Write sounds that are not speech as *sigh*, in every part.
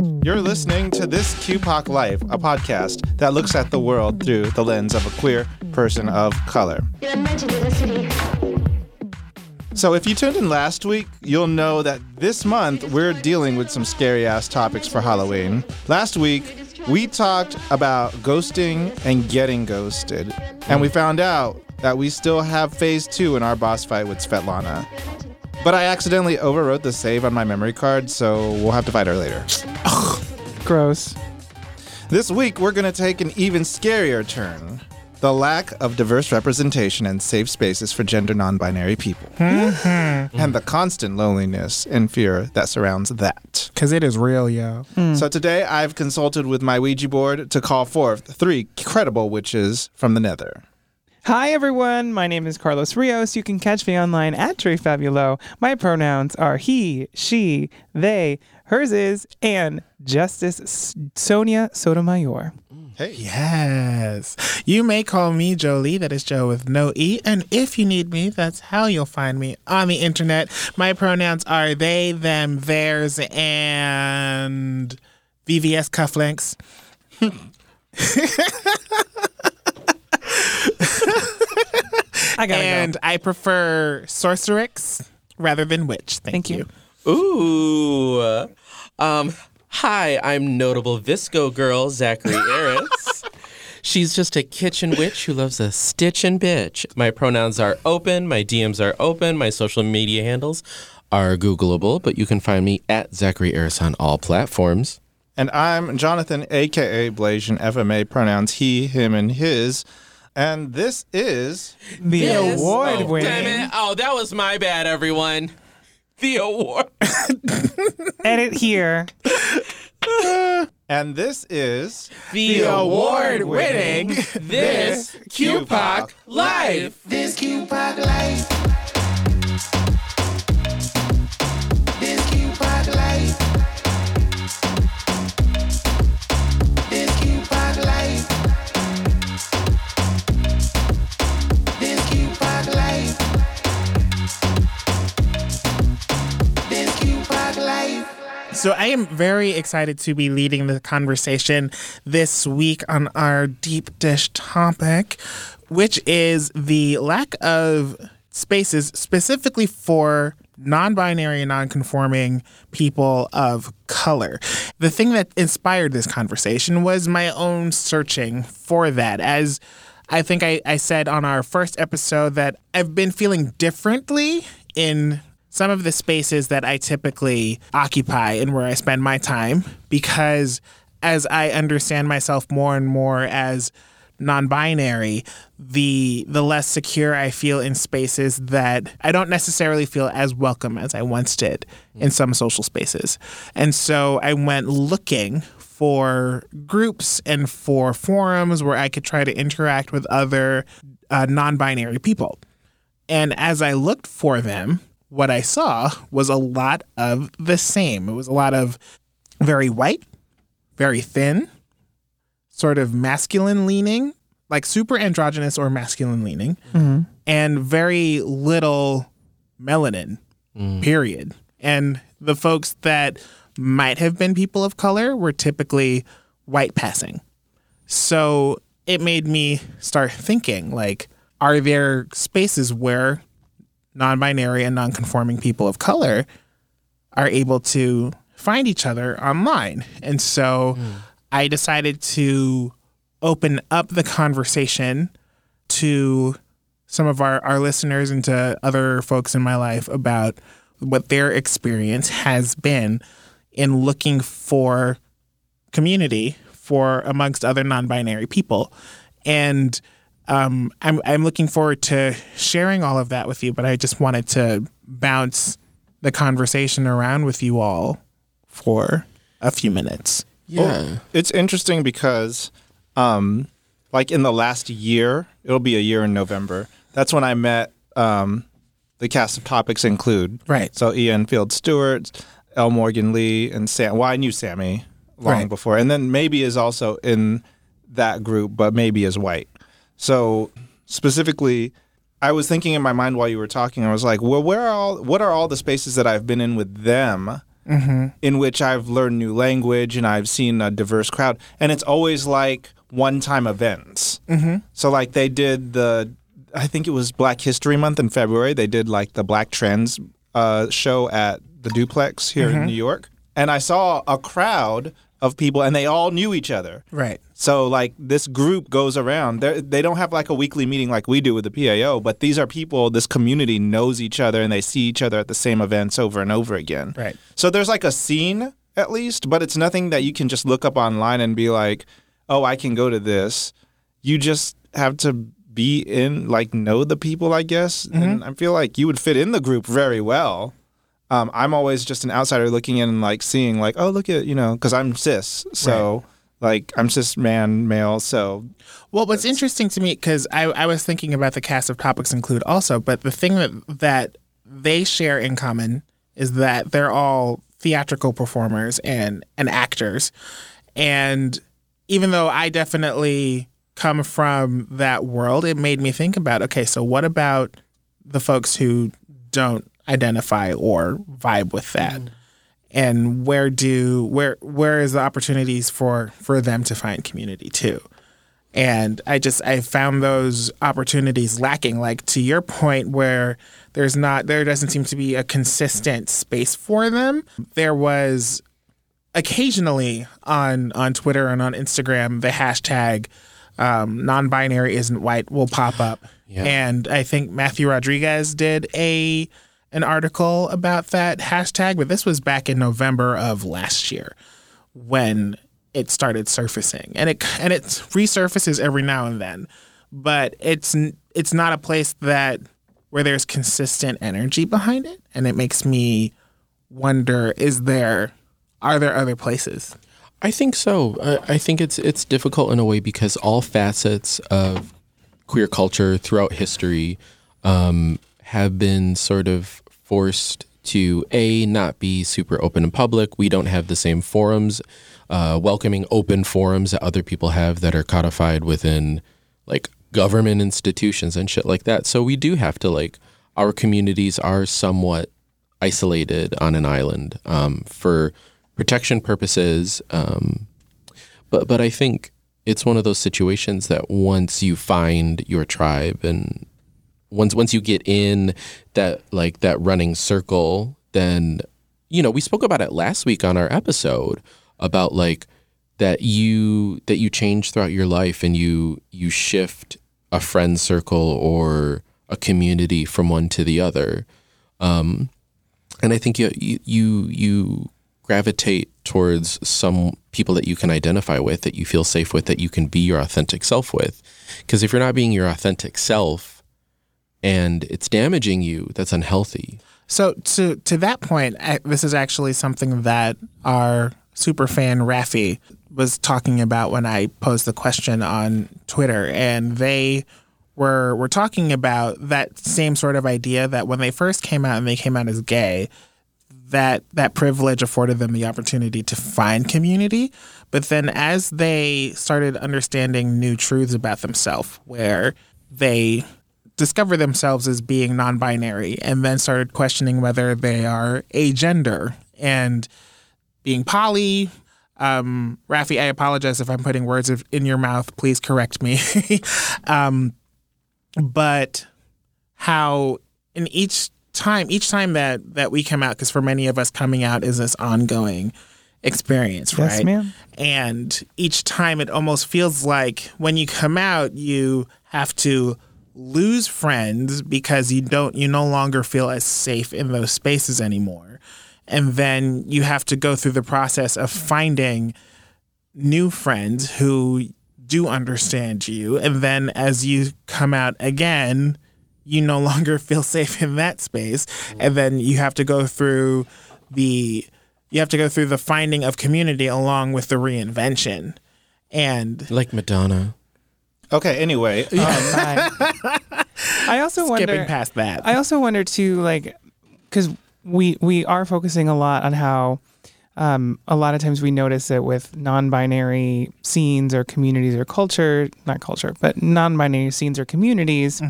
You're listening to This QPOC Life, a podcast that looks at the world through the lens of a queer person of color. So, if you tuned in last week, you'll know that this month we're dealing with some scary ass topics for Halloween. Last week, we talked about ghosting and getting ghosted, and we found out that we still have phase two in our boss fight with Svetlana. But I accidentally overwrote the save on my memory card, so we'll have to fight her later. Gross. This week, we're going to take an even scarier turn the lack of diverse representation and safe spaces for gender non binary people, hmm? Hmm. and the constant loneliness and fear that surrounds that. Because it is real, yo. Hmm. So today, I've consulted with my Ouija board to call forth three credible witches from the nether. Hi, everyone. My name is Carlos Rios. You can catch me online at Trey Fabulo. My pronouns are he, she, they, hers is, and Justice Sonia Sotomayor. Hey. Yes. You may call me Jolie, that is Joe with no E. And if you need me, that's how you'll find me on the internet. My pronouns are they, them, theirs, and VVS cufflinks. *laughs* *laughs* I gotta And go. I prefer sorcerix rather than witch. Thank, Thank you. you. Ooh. Um, hi, I'm notable VSCO girl Zachary *laughs* Eris. She's just a kitchen witch who loves a stitch and bitch. My pronouns are open, my DMs are open, my social media handles are Googleable, but you can find me at Zachary Eris on all platforms. And I'm Jonathan, aka Blasian, FMA pronouns he, him, and his. And this is The Yes. award oh, winning. Damn it. Oh, that was my bad, everyone. The award. *laughs* Edit here. and this is The, award-winning This QPOC Life. This QPOC life. So I am very excited to be leading the conversation this week on our deep dish topic, which is the lack of spaces specifically for non-binary and non-conforming people of color. The thing that inspired this conversation was my own searching for that as I think I, I said on our first episode that I've been feeling differently in some of the spaces that I typically occupy and where I spend my time because as I understand myself more and more as non-binary, the the less secure I feel in spaces that I don't necessarily feel as welcome as I once did in some social spaces. And so I went looking for groups and for forums where I could try to interact with other uh, non-binary people. And as I looked for them, what I saw was a lot of the same. It was a lot of very white, very thin, sort of masculine leaning, like super androgynous or masculine leaning, mm-hmm. and very little melanin, mm. period. And the folks that might have been people of color were typically white passing. So it made me start thinking like, are there spaces where non binary and non conforming people of color are able to find each other online? And so I decided to open up the conversation to some of our, our listeners and to other folks in my life about what their experience has been in looking for community for amongst other non-binary people and um, I'm, I'm looking forward to sharing all of that with you but i just wanted to bounce the conversation around with you all for a few minutes Yeah. It's interesting because, um, like in the last year, it'll be a year in November. That's when I met um, the cast of topics include Right. So Ian Field Stewart, L. Morgan Lee, and Sam. Well, I knew Sammy long Right. before, and then maybe is also in that group, but maybe is white. So specifically, I was thinking in my mind while you were talking. I was like, well, where are all? What are all the spaces that I've been in with them in which I've learned new language and I've seen a diverse crowd, and it's always like one-time events. Mm-hmm. So like they did the, I think it was Black History Month in February. They did like the Black Trends uh, show at the Duplex here in New York, and I saw a crowd of people, and they all knew each other. Right. So like this group goes around. They're, they don't have like a weekly meeting like we do with the PAO, but these are people. This community knows each other and they see each other at the same events over and over again. Right. So there's like a scene at least, but it's nothing that you can just look up online and be like, oh, I can go to this. You just have to be in like know the people, I guess. Mm-hmm. And I feel like you would fit in the group very well. Um, I'm always just an outsider looking in and like seeing like, oh, look at you know, because I'm cis, so like I'm cis man male, so Well, what's interesting to me because I, I was thinking about the cast of topics include also, but the thing that that they share in common is that they're all theatrical performers and and actors, and even though I definitely come from that world, it made me think about okay, so what about the folks who don't identify or vibe with that? and where do where where is the opportunities for for them to find community too? And i just i found those opportunities lacking. Like to your point where there's not there doesn't seem to be a consistent space for them. There was occasionally on on twitter and on instagram the hashtag um, non-binary isn't white will pop up. And i think matthew rodriguez did a an article about that hashtag, but this was back in November of last year when it started surfacing, and it and it resurfaces every now and then, but it's it's not a place that where there's consistent energy behind it, and it makes me wonder: is there are there other places? I think so. I, I think it's it's difficult in a way because all facets of queer culture throughout history um, have been sort of forced to a not be super open in public. We don't have the same forums, uh, welcoming open forums that other people have that are codified within like government institutions and shit like that. So we do have to like our communities are somewhat isolated on an island um, for protection purposes. Um, but but I think it's one of those situations that once you find your tribe and once once you get in that like that running circle, then you know we spoke about it last week on our episode about like that you that you change throughout your life and you you shift a friend circle or a community from one to the other. Um, and I think you you you, gravitate towards some people that you can identify with, that you feel safe with, that you can be your authentic self with. Because if you're not being your authentic self and it's damaging you, that's unhealthy. So to to that point, this is actually something that our super fan Rafi was talking about when I posed the question on Twitter, and they were were talking about that same sort of idea that when they first came out and they came out as gay, that that privilege afforded them the opportunity to find community, but then as they started understanding new truths about themselves, where they discover themselves as being non-binary and then started questioning whether they are agender and being poly um, Rafi, I apologize if I'm putting words of- in your mouth. Please correct me. *laughs* um, but how in each time, each time that that we come out, because for many of us, coming out is this ongoing experience, Yes, right? ma'am. And each time, it almost feels like when you come out, you have to lose friends because you don't you no longer feel as safe in those spaces anymore. And then you have to go through the process of finding new friends who do understand you. And then as you come out again you no longer *laughs* feel safe in that space. And then you have to go through the you have to go through the finding of community along with the reinvention. And Like Madonna. Okay, anyway, *laughs* um. *laughs* I also wonder skipping wonder. past that I also wonder too, like, because we we are focusing a lot on how um, a lot of times we notice it with non-binary scenes or communities or culture, not culture, but non-binary scenes or communities.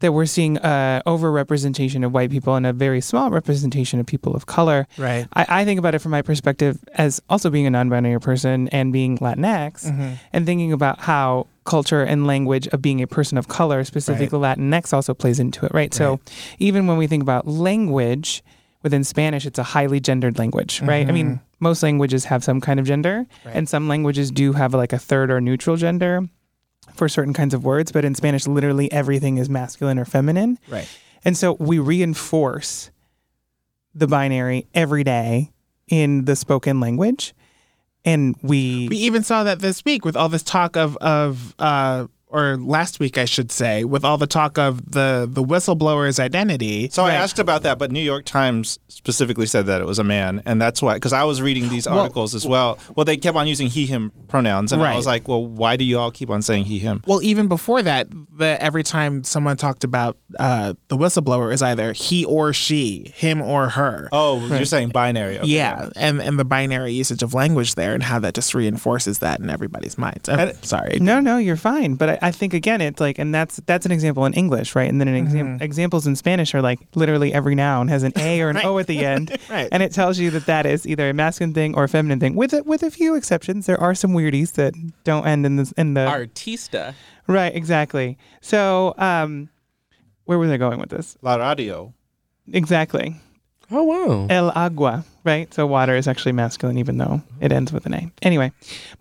That we're seeing uh, overrepresentation of white people and a very small representation of people of color. Right. I, I think about it from my perspective as also being a non-binary person and being Latinx, Mm-hmm. and thinking about how culture and language of being a person of color, specifically Latinx, also plays into it. Right. So even when we think about language within Spanish, it's a highly gendered language. Right. I mean, most languages have some kind of gender, and some languages do have like a third or neutral gender for certain kinds of words, but in Spanish, literally everything is masculine or feminine. Right. And so we reinforce the binary every day in the spoken language. And we, We even saw that this week with all this talk of of uh, or last week I should say, with all the talk of the the whistleblower's identity. So I asked about that, but New York Times specifically said that it was a man, and that's why. Because I was reading these articles as well. Well, they kept on using he/him pronouns, and I was like, "Well, why do you all keep on saying he/him?" Well, even before that, the every time someone talked about uh, the whistleblower is either he or she, him or her. Oh, you're saying binary? Okay. yeah, and and the binary usage of language there, and how that just reinforces that in everybody's minds. I'm sorry. no, no, you're fine. But I, I think again, it's like, and that's that's an example in English, right? And then an exam- examples in Spanish are like literally every noun has an a or an *laughs* o at the end, *laughs* Right. and it tells you that that is either a masculine thing or a feminine thing. With a, with a few exceptions, there are some weirdies that don't end in the in the Artista. right. Exactly. So, um, where were they going with this? La radio. Exactly. Oh wow. El agua, right? So water is actually masculine, even though it ends with an A. Anyway,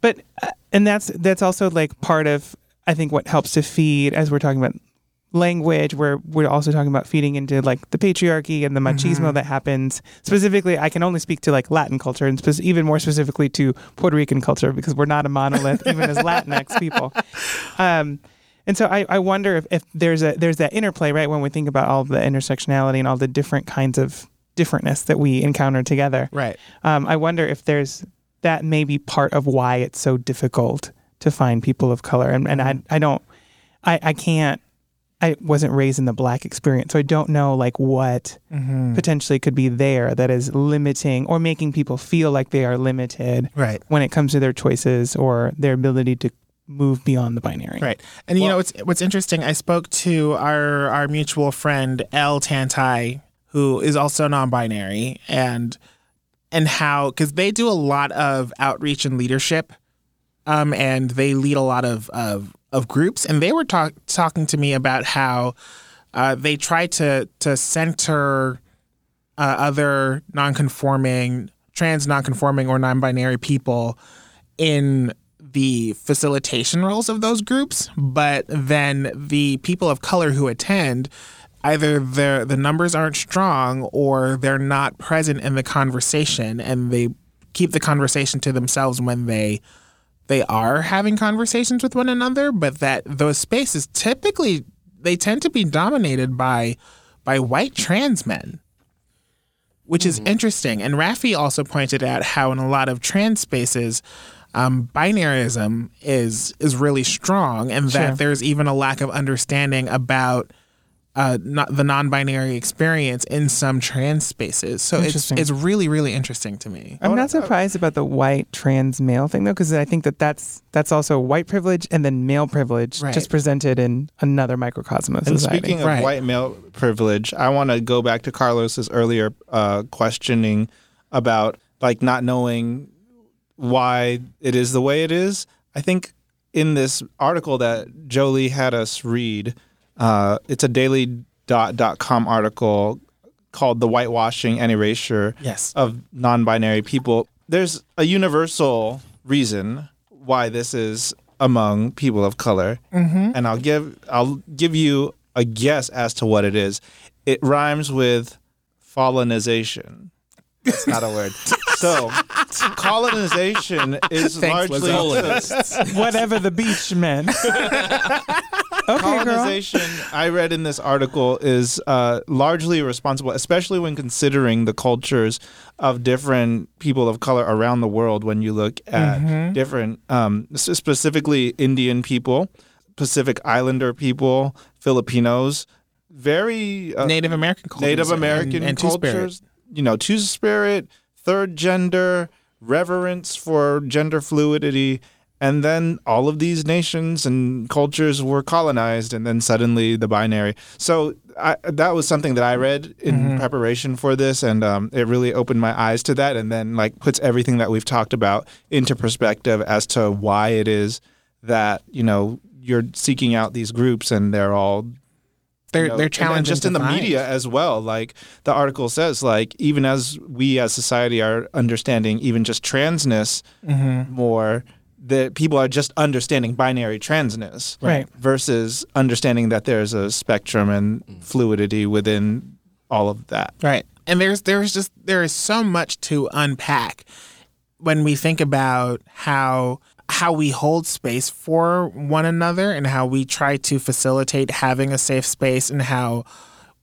but uh, and that's that's also like part of I think what helps to feed as we're talking about language. Where we're also talking about feeding into like the patriarchy and the machismo that happens. Specifically, I can only speak to like Latin culture and spe- even more specifically to Puerto Rican culture because we're not a monolith, even as Latinx *laughs* people. Um, and so I, I wonder if, if there's a there's that interplay, right, when we think about all the intersectionality and all the different kinds of differentness that we encounter together. Right. Um, I wonder if there's that may be part of why it's so difficult to find people of color. And, and I, mm-hmm. I don't, I, I can't, I wasn't raised in the black experience. So I don't know like what mm-hmm. potentially could be there that is limiting or making people feel like they are limited Right. when it comes to their choices or their ability to move beyond the binary. Right. And you know what's what's interesting, I spoke to our our mutual friend El Tantai, who is also non-binary and and how cuz they do a lot of outreach and leadership um and they lead a lot of of of groups. And they were talk, talking to me about how uh, they try to to center uh, other non-conforming trans non-conforming or non-binary people in the facilitation roles of those groups, but then the people of color who attend either the the numbers aren't strong or they're not present in the conversation. And they keep the conversation to themselves when they they are having conversations with one another, but that those spaces typically they tend to be dominated by by white trans men which is interesting. And Raffi also pointed out how in a lot of trans spaces, um, binarism is is really strong, and that Sure. there's even a lack of understanding about uh, not the non-binary experience in some trans spaces. So it's it's really really interesting to me. I'm not surprised about the white trans male thing though, because I think that that's that's also white privilege and then male privilege Right. just presented in another microcosm of And society. speaking of Right. white male privilege, I want to go back to Carlos's earlier uh, questioning about like not knowing why it is the way it is. I think in this article that Jolie had us read, uh, it's a daily dot, dot com article called "The Whitewashing and Erasure Yes. of Non-Binary People." There's a universal reason why this is among people of color, and I'll give I'll give you a guess as to what it is. It rhymes with fallenization. That's not a word. *laughs* So, colonization is Thanks, largely. Whatever the beach meant. *laughs* okay, girl. colonization. I read in this article is uh, largely responsible, especially when considering the cultures of different people of color around the world. When you look at different, um, specifically Indian people, Pacific Islander people, Filipinos, very uh, Native American cultures, Native and- American and, Two-Spirit. cultures, you know, two spirit, third gender, reverence for gender fluidity, And then all of these nations and cultures were colonized, and then suddenly the binary. So I, that was something that I read in preparation for this, and um, it really opened my eyes to that, and then like puts everything that we've talked about into perspective as to why it is that you know you're seeking out these groups, and they're all They're you know, they're and challenging just in the divide. media as well. Like the article says, like even as we as society are understanding even just transness Mm-hmm. more, that people are just understanding binary transness, Right. Versus understanding that there's a spectrum and mm. fluidity within all of that. Right. And there's there's just there is so much to unpack when we think about how how we hold space for one another and how we try to facilitate having a safe space and how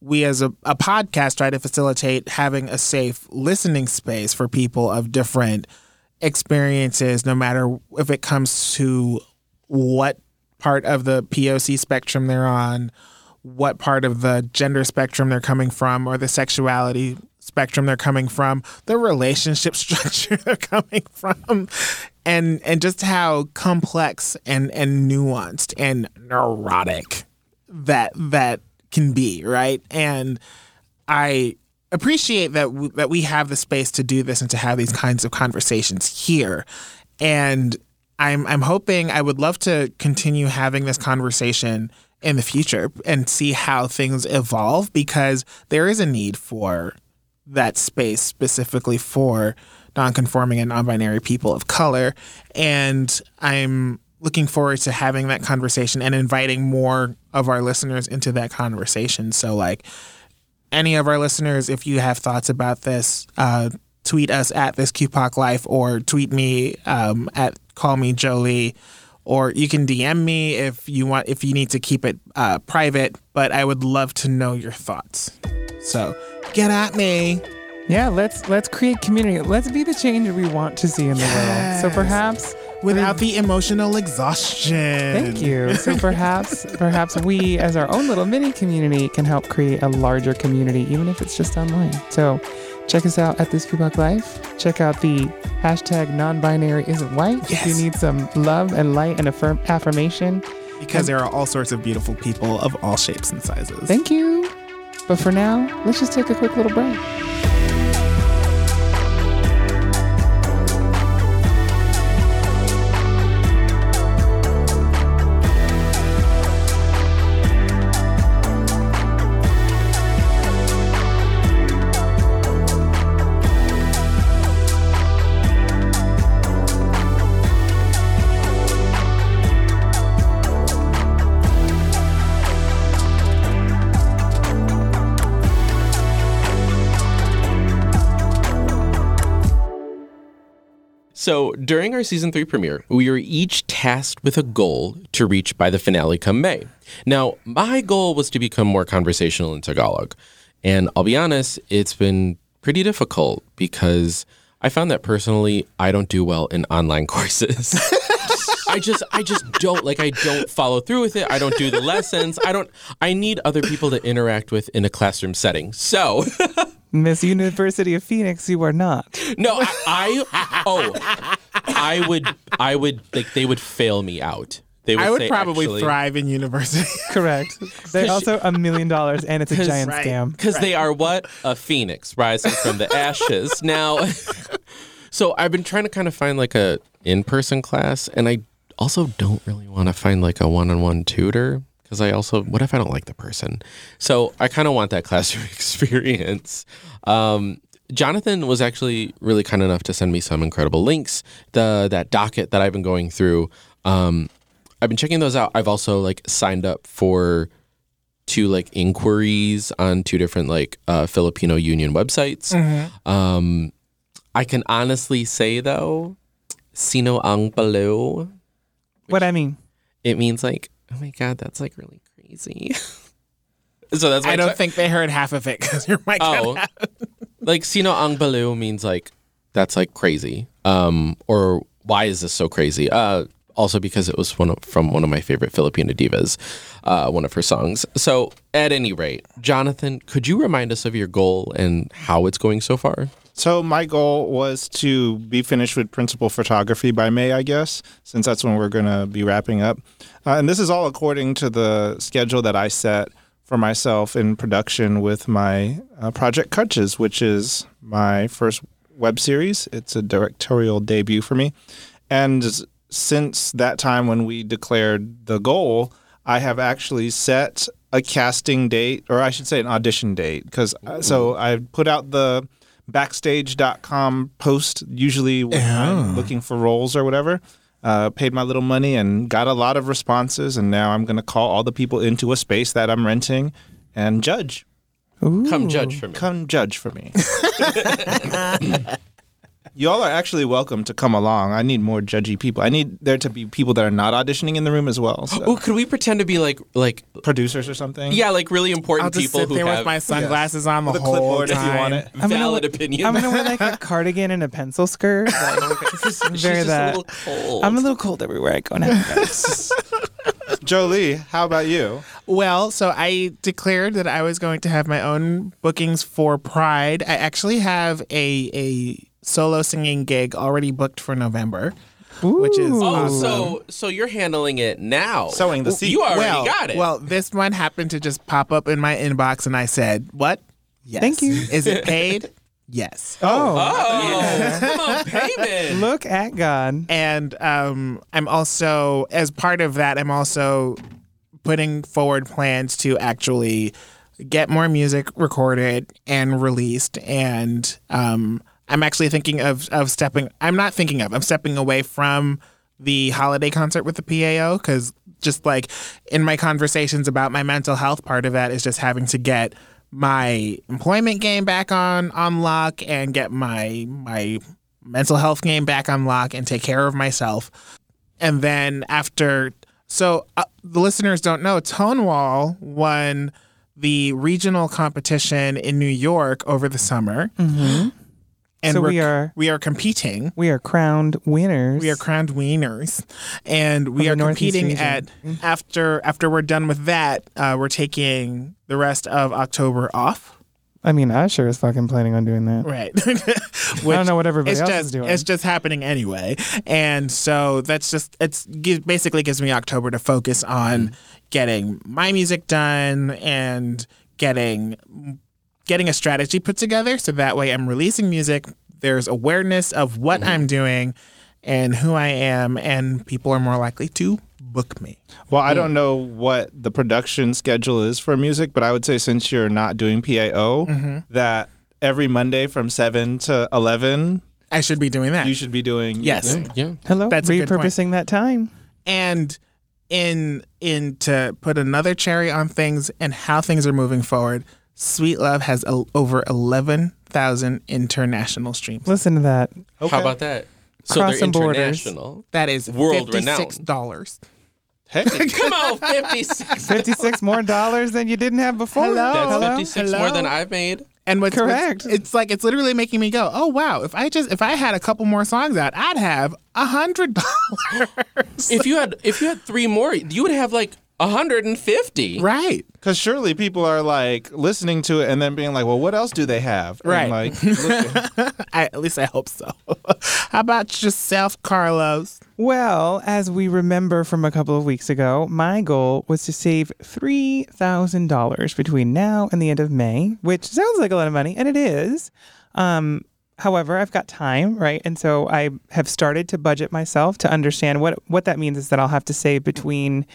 we as a, a podcast try to facilitate having a safe listening space for people of different experiences no matter if it comes to what part of the POC spectrum they're on what part of the gender spectrum they're coming from or the sexuality spectrum they're coming from, the relationship *laughs* structure they're coming from, and and just how complex and and nuanced and neurotic that that can be, right? And I appreciate that that we have the space to do this and to have these kinds of conversations here. And I'm I'm hoping I would love to continue having this conversation in the future and see how things evolve because there is a need for that space specifically for non-conforming and non-binary people of color and I'm looking forward to having that conversation and inviting more of our listeners into that conversation so like any of our listeners, if you have thoughts about this, uh, tweet us at this QPOC Life or tweet me um, at Call Me Jolie, or you can DM me if you want if you need to keep it uh, private. But I would love to know your thoughts. So get at me. Yeah, let's let's create community. Let's be the change we want to see in the world. So perhaps Without the emotional exhaustion. Thank you. So perhaps *laughs* perhaps we as our own little mini community can help create a larger community, even if it's just online. So check us out at this QPOC Life. Check out the hashtag non-binary isn't white if you need some love and light and affirm affirmation. Because there are all sorts of beautiful people of all shapes and sizes. Thank you. But for now, let's just take a quick little break. So during our season three premiere, we were each tasked with a goal to reach by the finale come May. Now, my goal was to become more conversational in Tagalog. And I'll be honest, it's been pretty difficult because I found that personally, I don't do well in online *laughs* courses. I just I just don't like I don't follow through with it. I don't do the lessons. I don't I need other people to interact with in a classroom setting. So *laughs* Miss University of Phoenix, you are not. No, I, I oh, I would, I would like they would fail me out. They would I would say, probably actually, thrive in university. *laughs* Correct. They're also a million dollars and it's a giant Right. scam. because they are what a phoenix rising from the ashes. Now, *laughs* so I've been trying to kind of find like a in-person class, and I also don't really want to find like a one-on-one tutor because I also what if I don't like the person? So I kind of want that *laughs* classroom *laughs* experience. Um, Jonathan was actually really kind enough to send me some incredible links. The that docket that I've been going through. Um, I've been checking those out. I've also like signed up for two like inquiries on two different like uh, Filipino union websites. Um, I can honestly say though, Sino ang Palo, What I mean? it means like, oh my god, that's like really crazy. *laughs* so that's my I don't check- think they heard half of it because your mic cut Oh, *laughs* like Sino ang balu means like that's like crazy. Um, or why is this so crazy? Uh, also because it was one of, from one of my favorite Filipino divas, uh, one of her songs. So at any rate, Jonathan, could you remind us of your goal and how it's going so far? So my goal was to be finished with principal photography by May, I guess, since that's when we're going to be wrapping up. Uh, and this is all according to the schedule that I set for myself in production with my uh, project Crutches, which is my first web series. It's a directorial debut for me. And since that time when we declared the goal, I have actually set a casting date, or I should say an audition date, because so I put out the backstage.com post usually when I'm looking for roles or whatever. Uh, paid my little money and got a lot of responses, and now I'm going to call all the people into a space that I'm renting and judge. Come judge for me. Come judge for me. *laughs* *laughs* Y'all are actually welcome to come along. I need more judgy people. I need there to be people that are not auditioning in the room as well. So. Oh, could we pretend to be like like Producers or something. yeah, like really important I'll just people sit who there have with my sunglasses on the With a whole clipboard time. if you want it. I'm gonna valid wear- opinion. I'm gonna wear like a *laughs* cardigan and a pencil skirt. *laughs* Like, She's very just that. a little *laughs* cold. I'm a little cold everywhere I go now. Jolie, how about you? Well, so I declared that I was going to have my own bookings for Pride. I actually have a a solo singing gig already booked for November, which is Oh, awesome. so so you're handling it now. Sowing the seed. You already well, got it. Well, this one happened to just pop up in my inbox, and I said, "What? Yes. Thank you. Is it *laughs* paid? yes. Oh, oh, come on, *laughs* payment. look at God. And um, I'm also, as part of that, I'm also putting forward plans to actually get more music recorded and released. And um, I'm actually thinking of, of stepping, I'm not thinking of, I'm stepping away from the holiday concert with the PAO because just like in my conversations about my mental health, part of that is just having to get my employment game back on on lock and get my my mental health game back on lock and take care of myself. And then after, so uh, the listeners don't know, Tonewall won the regional competition in New York over the summer. Mm-hmm. And So we're, we are- competing. We are crowned winners. We are crowned winners, and we are competing at after after we're done with that. Uh, we're taking the rest of October off. I mean, I sure is fucking planning on doing that. Right. *laughs* I don't know what everybody it's else just, is doing. It's just happening anyway, and so that's just it's basically gives me October to focus on getting my music done and getting getting a strategy put together, so that way I'm releasing music. There's awareness of what Mm-hmm. I'm doing and who I am, and people are more likely to book me. Well, I don't know what the production schedule is for music, but I would say since you're not doing PAO, that every Monday from 7 to 11, I should be doing that. you should be doing. yes. Yeah. Hello, That's a good point. repurposing that time. and in in to put another cherry on things and how things are moving forward sweet love has a, over 11,000 international streams Listen to that. Okay. How about that? So Cross they're some borders. that is World $56 Hey. *laughs* Come on, 56. 56 more dollars than you didn't have before. Hello? That's Hello? 56 Hello? more than I've made. and what's what's- Correct. it's like it's literally making me go oh wow if i just if i had a couple more songs out i'd have a hundred dollars If you had if you had three more, you would have like 150. right Because surely people are like listening to it and then being like, well, what else do they have? And, Right. like, *laughs* look- I, at least i hope so *laughs* how about yourself carlos Well, as we remember from a couple of weeks ago, my goal was to save $3,000 between now and the end of May, which sounds like a lot of money, and it is. Um, however, I've got time, right? And so I have started to budget myself to understand what what that means is that I'll have to save between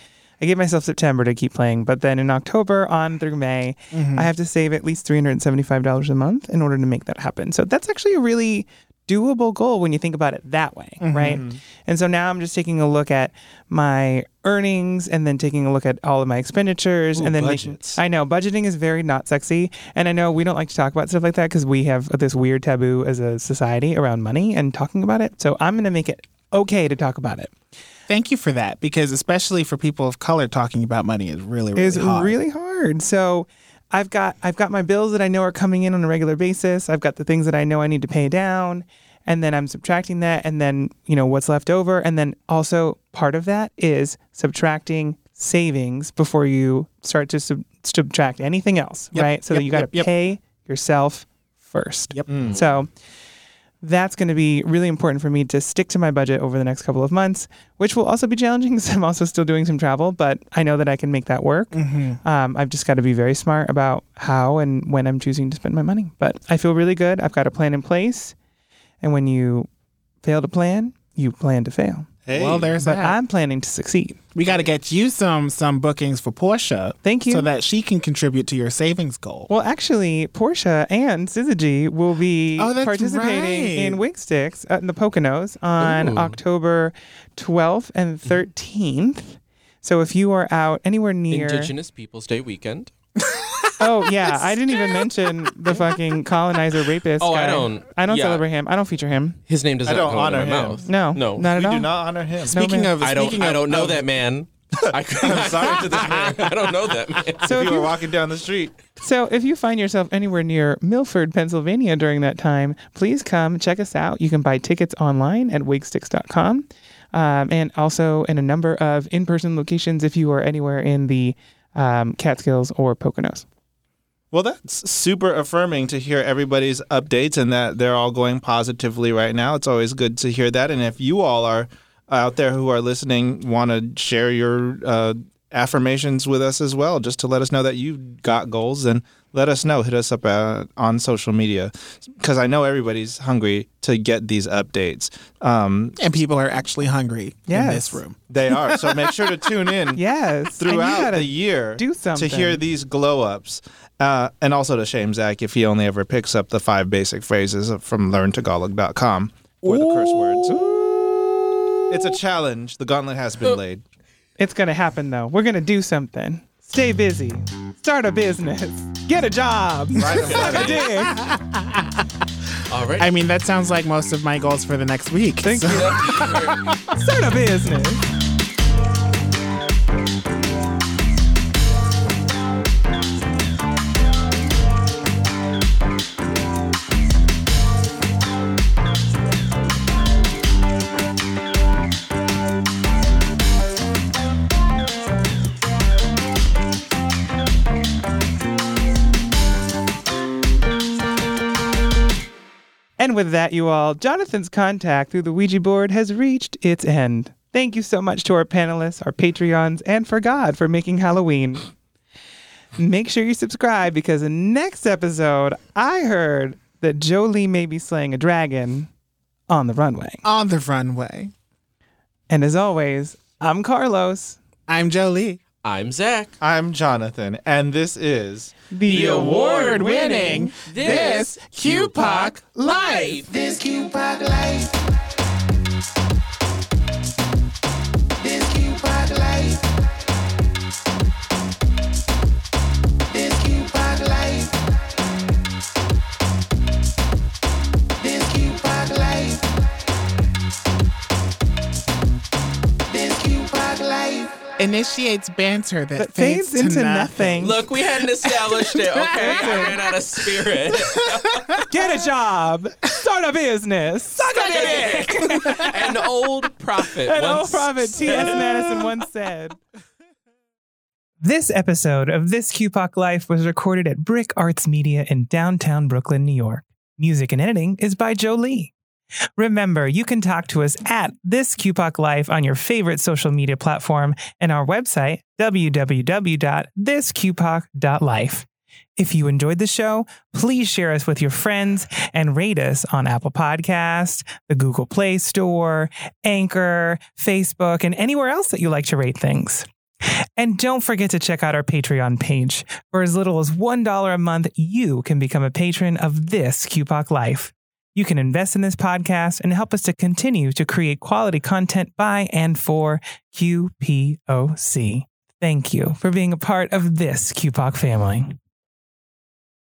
I gave myself September to keep playing, but then in October on through May, mm-hmm. I have to save at least $375 a month in order to make that happen. So that's actually a really doable goal when you think about it that way, mm-hmm. right? And so now I'm just taking a look at my earnings and then taking a look at all of my expenditures and then making, budgets. I know budgeting is very not sexy, and I know we don't like to talk about stuff like that because we have this weird taboo as a society around money and talking about it. So I'm going to make it okay to talk about it. Thank you for that because especially for people of color talking about money is really really is hard. really hard. So I've got I've got my bills that I know are coming in on a regular basis. I've got the things that I know I need to pay down, and then I'm subtracting that, and then you know what's left over, and then also part of that is subtracting savings before you start to sub- subtract anything else, Yep, right? So that you got to yep, yep. pay yourself first. Yep. Mm. So that's going to be really important for me to stick to my budget over the next couple of months, which will also be challenging *laughs* because I'm also still doing some travel, but I know that I can make that work. Mm-hmm. Um, I've just got to be very smart about how and when I'm choosing to spend my money. But I feel really good. I've got a plan in place. And when you fail to plan, you plan to fail. Hey. Well, there's But that. I'm planning to succeed. we got to get you some some bookings for Portia. Thank you. So that she can contribute to your savings goal. Well, actually, Portia and Syzygy will be Oh, participating right. in Wig Sticks at the Poconos on Ooh. October 12th and 13th. So if you are out anywhere near, Indigenous Peoples Day weekend. *laughs* oh yeah, *laughs* I didn't even mention the fucking colonizer rapist. Oh, I don't- I don't yeah. celebrate him. I don't feature him. His name does I not don't go into honor my him. mouth. No, No. not at we all. do not honor him. speaking man. of, I don't. speaking I don't know of- that man. *laughs* I, I'm sorry to this man. *laughs* I don't know that man. So if if you were walking down the street, so if you find yourself anywhere near Milford, Pennsylvania during that time, please come check us out. You can buy tickets online at wigsticks.com. Um, and also in a number of in-person locations if you are anywhere in the um, Catskills or Poconos. Well, that's super affirming to hear everybody's updates and that they're all going positively right now. It's always good to hear that. And if you all are out there who are listening, want to share your uh, affirmations with us as well, just to let us know that you got goals, and let us know. Hit us up uh, on social media because I know everybody's hungry to get these updates. Um, and people are actually hungry in this room. *laughs* they are. So make sure to tune in. *laughs* Yes. throughout the year do something. to hear these glow ups. Uh, and also to shame Zach if he only ever picks up the five basic phrases from learntagalog.com or the curse words. It's a challenge. The gauntlet has been laid. It's going to happen though. We're going to do something. Stay busy. Start a business. Get a job. Suck *laughs* a dick. *laughs* All right. I mean, that sounds like most of my goals for the next week. Thank So- you. *laughs* Start a business. And with that, you all, Jonathan's contact through the Ouija board has reached its end. Thank you so much to our panelists, our Patreons, and for God for making Halloween. Make sure you subscribe because in next episode, I heard that Jolie may be slaying a dragon on the runway. On the runway. And as always, I'm Carlos. I'm Jolie. I'm Zach. I'm Jonathan, and this is The, award-winning This QPOC Life. This QPOC life. Initiates banter that, That fades, fades into to nothing. Look, we hadn't established it. Okay, I ran out of spirit. *laughs* Get a job. Start a business. Suck a dick. An old prophet. An once old prophet T.S. Madison once said. This episode of This QPOC Life was recorded at Brick Arts Media in downtown Brooklyn, New York. Music and editing is by Joe Lee. Remember, you can talk to us at This QPOC Life on your favorite social media platform and our website, www.thisqpoc.life. If you enjoyed the show, please share us with your friends and rate us on Apple Podcasts, the Google Play Store, Anchor, Facebook, and anywhere else that you like to rate things. And don't forget to check out our Patreon page. For as little as $1 a month, you can become a patron of this QPOC Life. You can invest in this podcast and help us to continue to create quality content by and for QPOC. Thank you for being a part of this QPOC family.